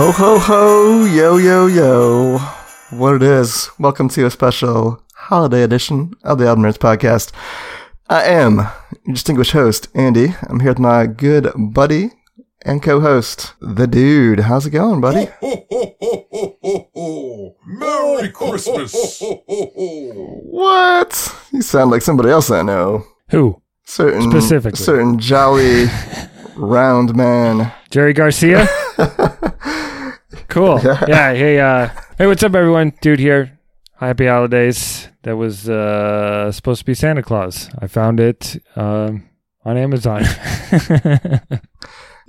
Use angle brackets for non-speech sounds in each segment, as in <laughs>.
Ho ho ho, yo yo yo. What it is. Welcome to a special holiday edition of the Album Nerds Podcast. I am your distinguished host, Andy. I'm here with my good buddy and co-host, the dude. How's it going, buddy? Ho, ho, ho, ho, ho, ho. Merry Christmas! What? You sound like somebody else I know. Who? Certain Specifically. certain jolly <laughs> round man. Jerry Garcia? <laughs> cool. <laughs> Yeah. Hey, uh, hey, what's up, everyone? Dude here. Happy holidays. That was uh, supposed to be Santa Claus. I found it um, on Amazon. <laughs>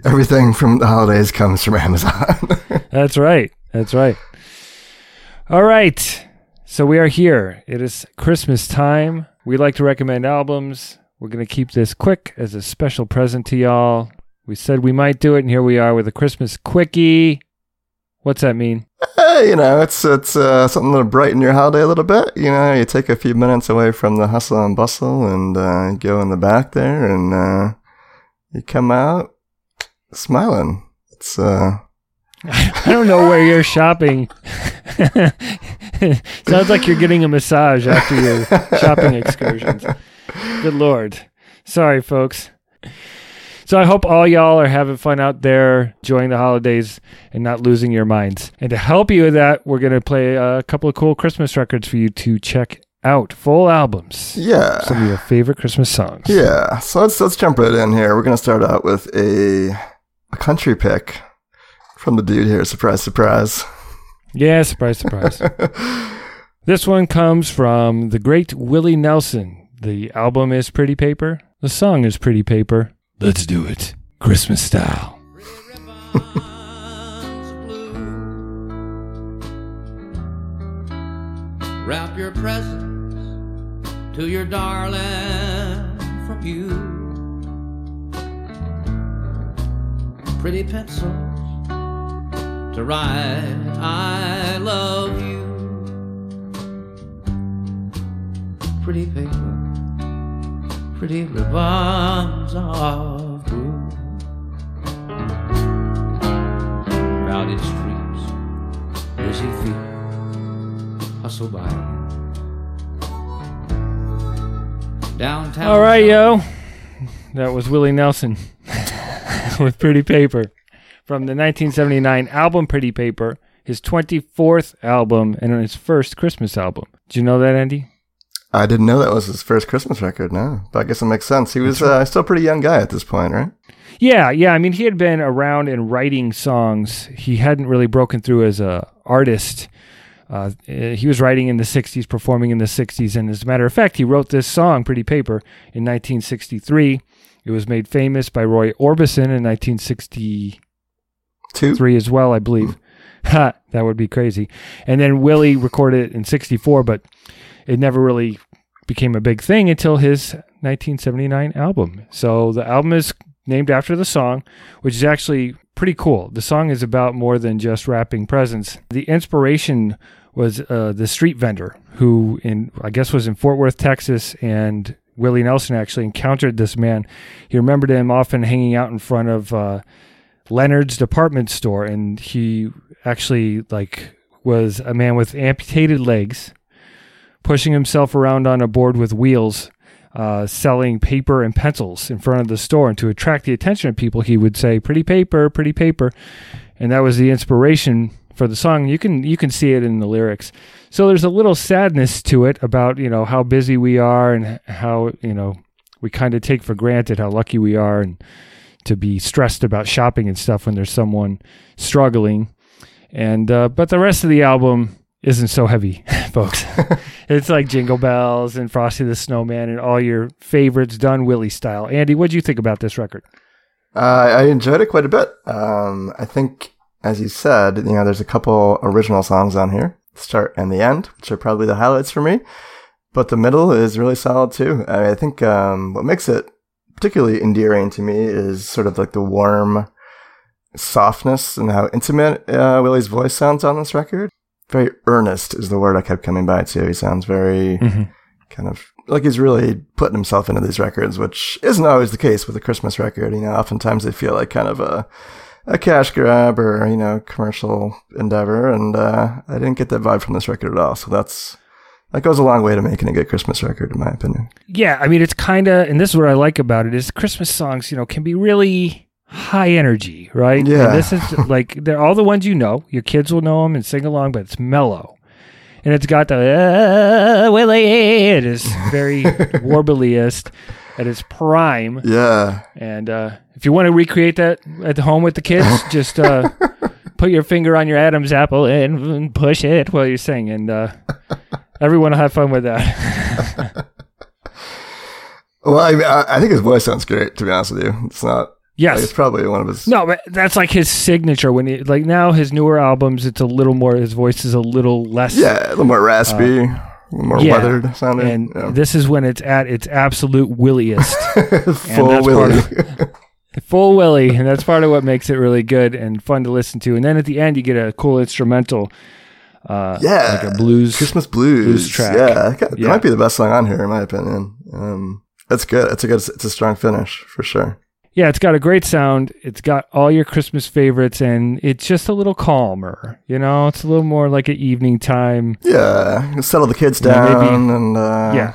Everything from the holidays comes from Amazon. <laughs> That's right. That's right. All right. So we are here. It is Christmas time. We like to recommend albums. We're going to keep this quick as a special present to y'all. We said we might do it, and here we are with a Christmas quickie. What's that mean? Eh, you know, it's it's uh, something to brighten your holiday a little bit. You know, you take a few minutes away from the hustle and bustle and uh, go in the back there, and uh, you come out smiling. It's uh, <laughs> I don't know where you're shopping. <laughs> Sounds like you're getting a massage after your shopping excursions. <laughs> Good lord. Sorry, folks. So I hope all y'all are having fun out there, enjoying the holidays, and not losing your minds. And to help you with that, we're going to play a couple of cool Christmas records for you to check out. Full albums. yeah, Some of your favorite Christmas songs. yeah. So let's let's jump right in here. We're gonna start out with a a country pick from the dude here. Surprise, surprise. Yeah, surprise, surprise. <laughs> This one comes from the great Willie Nelson. The album is Pretty Paper. The song is Pretty Paper. Let's do it. Christmas style. <laughs> Wrap your presents to your darling from you. Pretty pencils to write I love you. Pretty paper, pretty ribbons of Crowded streets, busy feet hustle by. Downtown. All right, yo. That was Willie Nelson <laughs> with Pretty Paper from the 1979 album Pretty Paper, his 24th album and his first Christmas album. Did you know that, Andy? I didn't know that was his first Christmas record. No, but I guess it makes sense. He was uh, still a pretty young guy at this point, right? Yeah, yeah. I mean, he had been around and writing songs. He hadn't really broken through as a artist. Uh, eh, he was writing in the 60s, performing in the 60s, and as a matter of fact, he wrote this song, Pretty Paper, in 1963. It was made famous by Roy Orbison in 1963 Two. as well, I believe. <laughs> Ha, that would be crazy. And then Willie recorded it in 64, but it never really became a big thing until his 1979 album. So the album is named after the song, which is actually pretty cool. The song is about more than just wrapping presents. The inspiration was uh, the street vendor who, in I guess, was in Fort Worth, Texas, and Willie Nelson actually encountered this man. He remembered him often hanging out in front of uh, Leonard's department store, and he actually like was a man with amputated legs, pushing himself around on a board with wheels, uh, selling paper and pencils in front of the store. And to attract the attention of people, he would say, "Pretty paper, pretty paper," and that was the inspiration for the song. You can you can see it in the lyrics. So there's a little sadness to it about you know how busy we are and how you know we kind of take for granted how lucky we are and to be stressed about shopping and stuff when there's someone struggling. And uh, but the rest of the album isn't so heavy, <laughs> folks. <laughs> it's like Jingle Bells and Frosty the Snowman and all your favorites done Willie style. Andy, what do you think about this record? Uh, I enjoyed it quite a bit. Um, I think, as you said, you know, there's a couple original songs on here, start and the end, which are probably the highlights for me. But the middle is really solid too. I, I think um, what makes it particularly endearing to me is sort of like the warm softness and how intimate uh, Willie's voice sounds on this record. Very earnest is the word I kept coming back to. He sounds very kind of like he's really putting himself into these records, which isn't always the case with a Christmas record. You know, oftentimes they feel like kind of a a cash grab or you know commercial endeavor, and uh, I didn't get that vibe from this record at all. So that's that goes a long way to making a good Christmas record, in my opinion. Yeah, I mean, it's kind of, and this is what I like about it is Christmas songs, you know, can be really high energy, right? Yeah. And this is <laughs> like they're all the ones you know. Your kids will know them and sing along, but it's mellow, and it's got the uh, Willie. It is very <laughs> warbliest at its prime. Yeah, And uh, if you want to recreate that at home with the kids, <laughs> just uh, put your finger on your Adam's apple and, push it while you sing, and uh, everyone will have fun with that. well, I I think his voice sounds great. To be honest with you, it's not. Yes. Like, it's probably one of his. No, but that's like his signature. When he like now his newer albums, it's a little more. His voice is a little less. Yeah, a little more raspy, a little more Uh, yeah. weathered sounding. And yeah. this is when it's at its absolute williest, <laughs> full Willie. of- <laughs> full Willie, and that's part of what makes it really good and fun to listen to. And then at the end, you get a cool instrumental. Uh, Yeah. like a blues. Christmas blues. blues track. Yeah, that, that Yeah. might be the best song on here, in my opinion. Um, that's good. It's a good. It's a strong finish for sure. Yeah, it's got a great sound. It's got all your Christmas favorites, and it's just a little calmer. You know, it's a little more like an evening time. Yeah, settle the kids Yeah, down maybe- and uh, Yeah.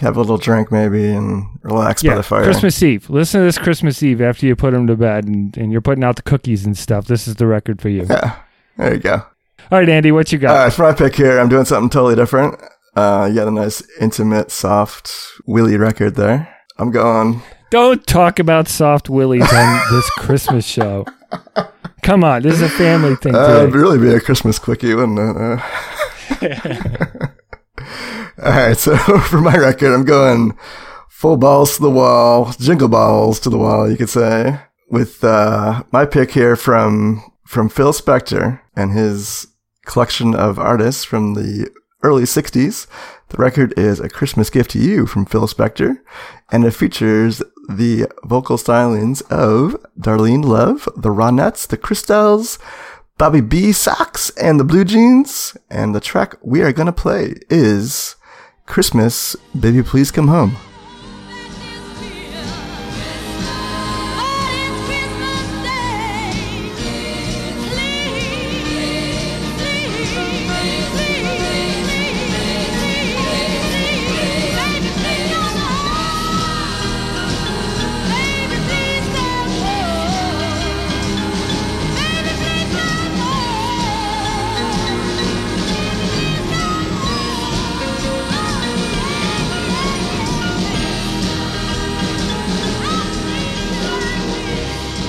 have a little drink maybe and relax by the fire. Christmas Eve. Listen to this Christmas Eve after you put them to bed, and, and you're putting out the cookies and stuff. This is the record for you. Yeah, there you go. All right, Andy, what you got? All right, for my pick here, I'm doing something totally different. Uh, you got a nice, intimate, soft, willy record there. I'm going. Don't talk about soft willies on this Christmas show. Come on, this is a family thing. Uh, it'd really be a Christmas quickie, wouldn't it? Uh, <laughs> all right, so <laughs> for my record, I'm going full balls to the wall, jingle balls to the wall, you could say, with uh, my pick here from from Phil Spector and his collection of artists from the early '60s. The record is "A Christmas Gift to You" from Phil Spector, and it features the vocal stylings of Darlene Love, the Ronettes, the Crystals, Bobby B. Soxx, and the Blue Jeans. And the track we are gonna play is Christmas, Baby Please Come Home.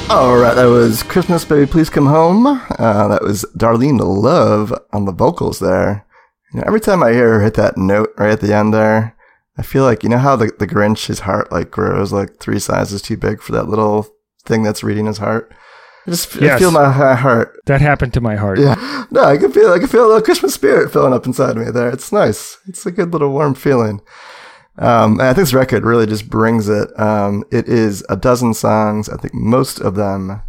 All right, that was Christmas, Baby Please Come Home. Uh, that was Darlene Love on the vocals there. You know, every time I hear her hit that note right at the end there, I feel like, you know how the, the Grinch, his heart like grows like three sizes too big for that little thing that's reading his heart? I just I Yes. feel my heart. That happened to my heart. Yeah. No, I can feel I can feel a little Christmas spirit filling up inside me there. It's nice. It's a good little warm feeling. Um, I think this record really just brings it. Um, it is a dozen songs. I think most of them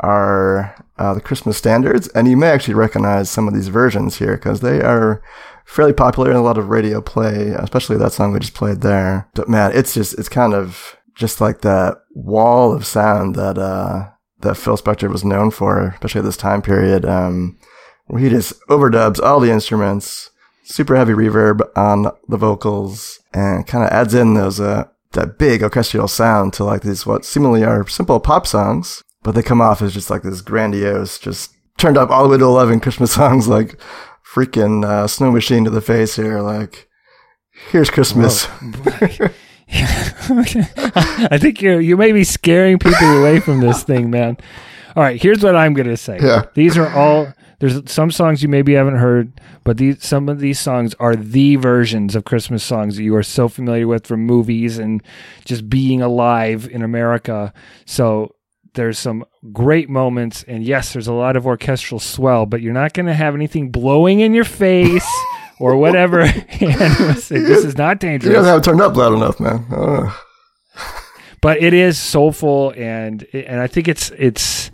are uh, the Christmas standards, and you may actually recognize some of these versions here because they are fairly popular in a lot of radio play, especially that song we just played there. But man, it's just it's kind of just like that wall of sound that uh, that Phil Spector was known for, especially at this time period, um, where he just overdubs all the instruments, super heavy reverb on the vocals, and kind of adds in those uh, that big orchestral sound to like these what seemingly are simple pop songs, but they come off as just like this grandiose, just turned up all the way to eleven Christmas <laughs> songs, like freaking uh, Snow Machine to the face here, like. Here's Christmas. <laughs> I think you you may be scaring people away from this thing, man. All right, here's what I'm gonna say. Yeah. These are all. There's some songs you maybe haven't heard, but these some of these songs are the versions of Christmas songs that you are so familiar with from movies and just being alive in America. So there's some great moments, and yes, there's a lot of orchestral swell, but you're not going to have anything blowing in your face <laughs> or whatever. <laughs> This is not You dangerous guys haven't turned up loud enough, man. But it is soulful and and I think it's it's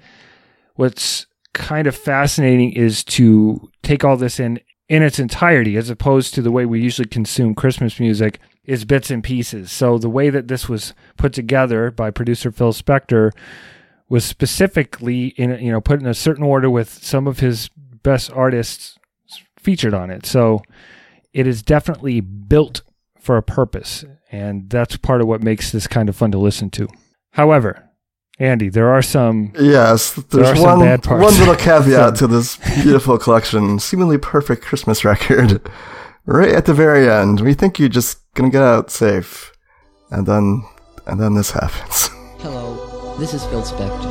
what's kind of fascinating is to take all this in in its entirety as opposed to the way we usually consume Christmas music is bits and pieces. So the way that this was put together by producer Phil Spector was specifically in you know put in a certain order with some of his best artists featured on it. So it is definitely built for a purpose, and that's part of what makes this kind of fun to listen to. However, Andy, there are some Yes, There there's are some one, bad parts. one little caveat <laughs> to this beautiful collection, seemingly perfect Christmas record. <laughs> Right at the very end, we think you're just gonna get out safe, and then, and then this happens. <laughs> Hello, this is Phil Spector.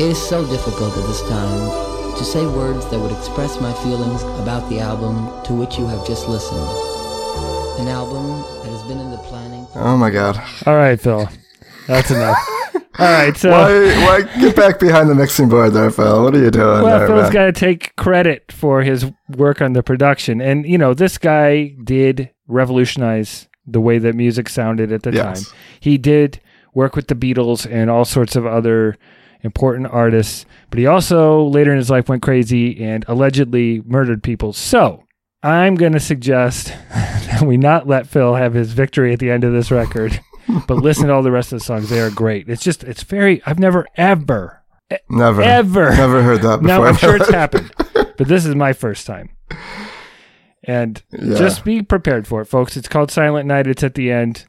It is so difficult at this time to say words that would express my feelings about the album to which you have just listened. An album that has been in the planning. Oh my god! All right, Phil. That's enough. All right, so Why, why get back behind the mixing board there, Phil? What are you doing well, there, Phil's got to take credit for his work on the production, and you know this guy did revolutionize the way that music sounded at the Yes. time. He did work with the Beatles and all sorts of other important artists, but he also later in his life went crazy and allegedly murdered people. So. I'm going to suggest <laughs> that we not let Phil have his victory at the end of this record, but listen to all the rest of the songs. They are great. It's just, it's very, I've never, ever, Never, ever never heard that before. now I'm sure it's <laughs> happened, but this is my first time. And Yeah. just be prepared for it, folks. It's called Silent Night. It's at the end.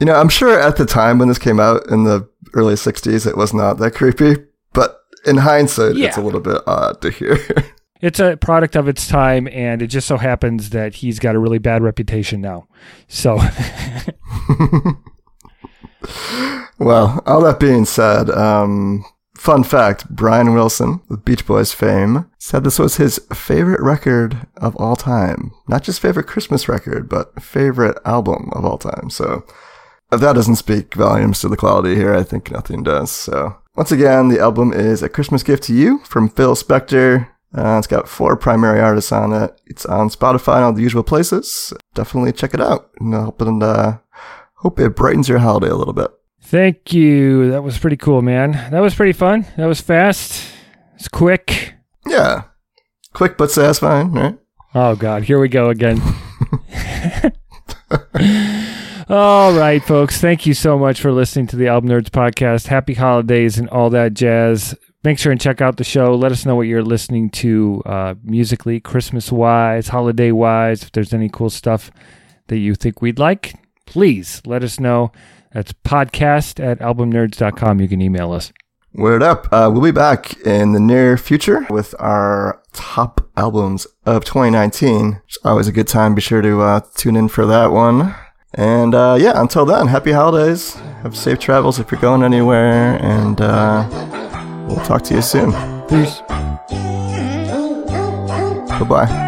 You know, I'm sure at the time when this came out in the early 60s, it was not that creepy, but in hindsight, it's a little bit odd to hear. <laughs> It's a product of its time, and it just so happens that he's got a really bad reputation now. So, <laughs> well, all that being said, um, fun fact Brian Wilson, with Beach Boys fame, said this was his favorite record of all time. Not just favorite Christmas record, but favorite album of all time. So, if that doesn't speak volumes to the quality here, I think nothing does. So, once again, the album is A Christmas Gift to You from Phil Spector. Uh, it's got four primary artists on it. It's on Spotify and all the usual places. Definitely check it out. And hope it, uh, hope it brightens your holiday a little bit. thank you. That was pretty cool, man. That was pretty fun. That was fast. It's quick. Yeah. Quick but satisfying, right? Oh, God. Here we go again. <laughs> <laughs> all right, folks. Thank you so much for listening to the Album Nerds podcast. Happy holidays and all that jazz. Make sure and check out the show. Let us know what you're listening to uh, musically, Christmas wise, holiday wise. If there's any cool stuff that you think we'd like, please let us know. That's podcast at albumnerds.com. You can email us. Word up. Uh, we'll be back in the near future with our top albums of 2019. It's always a good time. Be sure to uh, tune in for that one. And uh, yeah, until then, happy holidays. Have safe travels if you're going anywhere. And uh, we'll talk to you soon. Peace. Bye bye.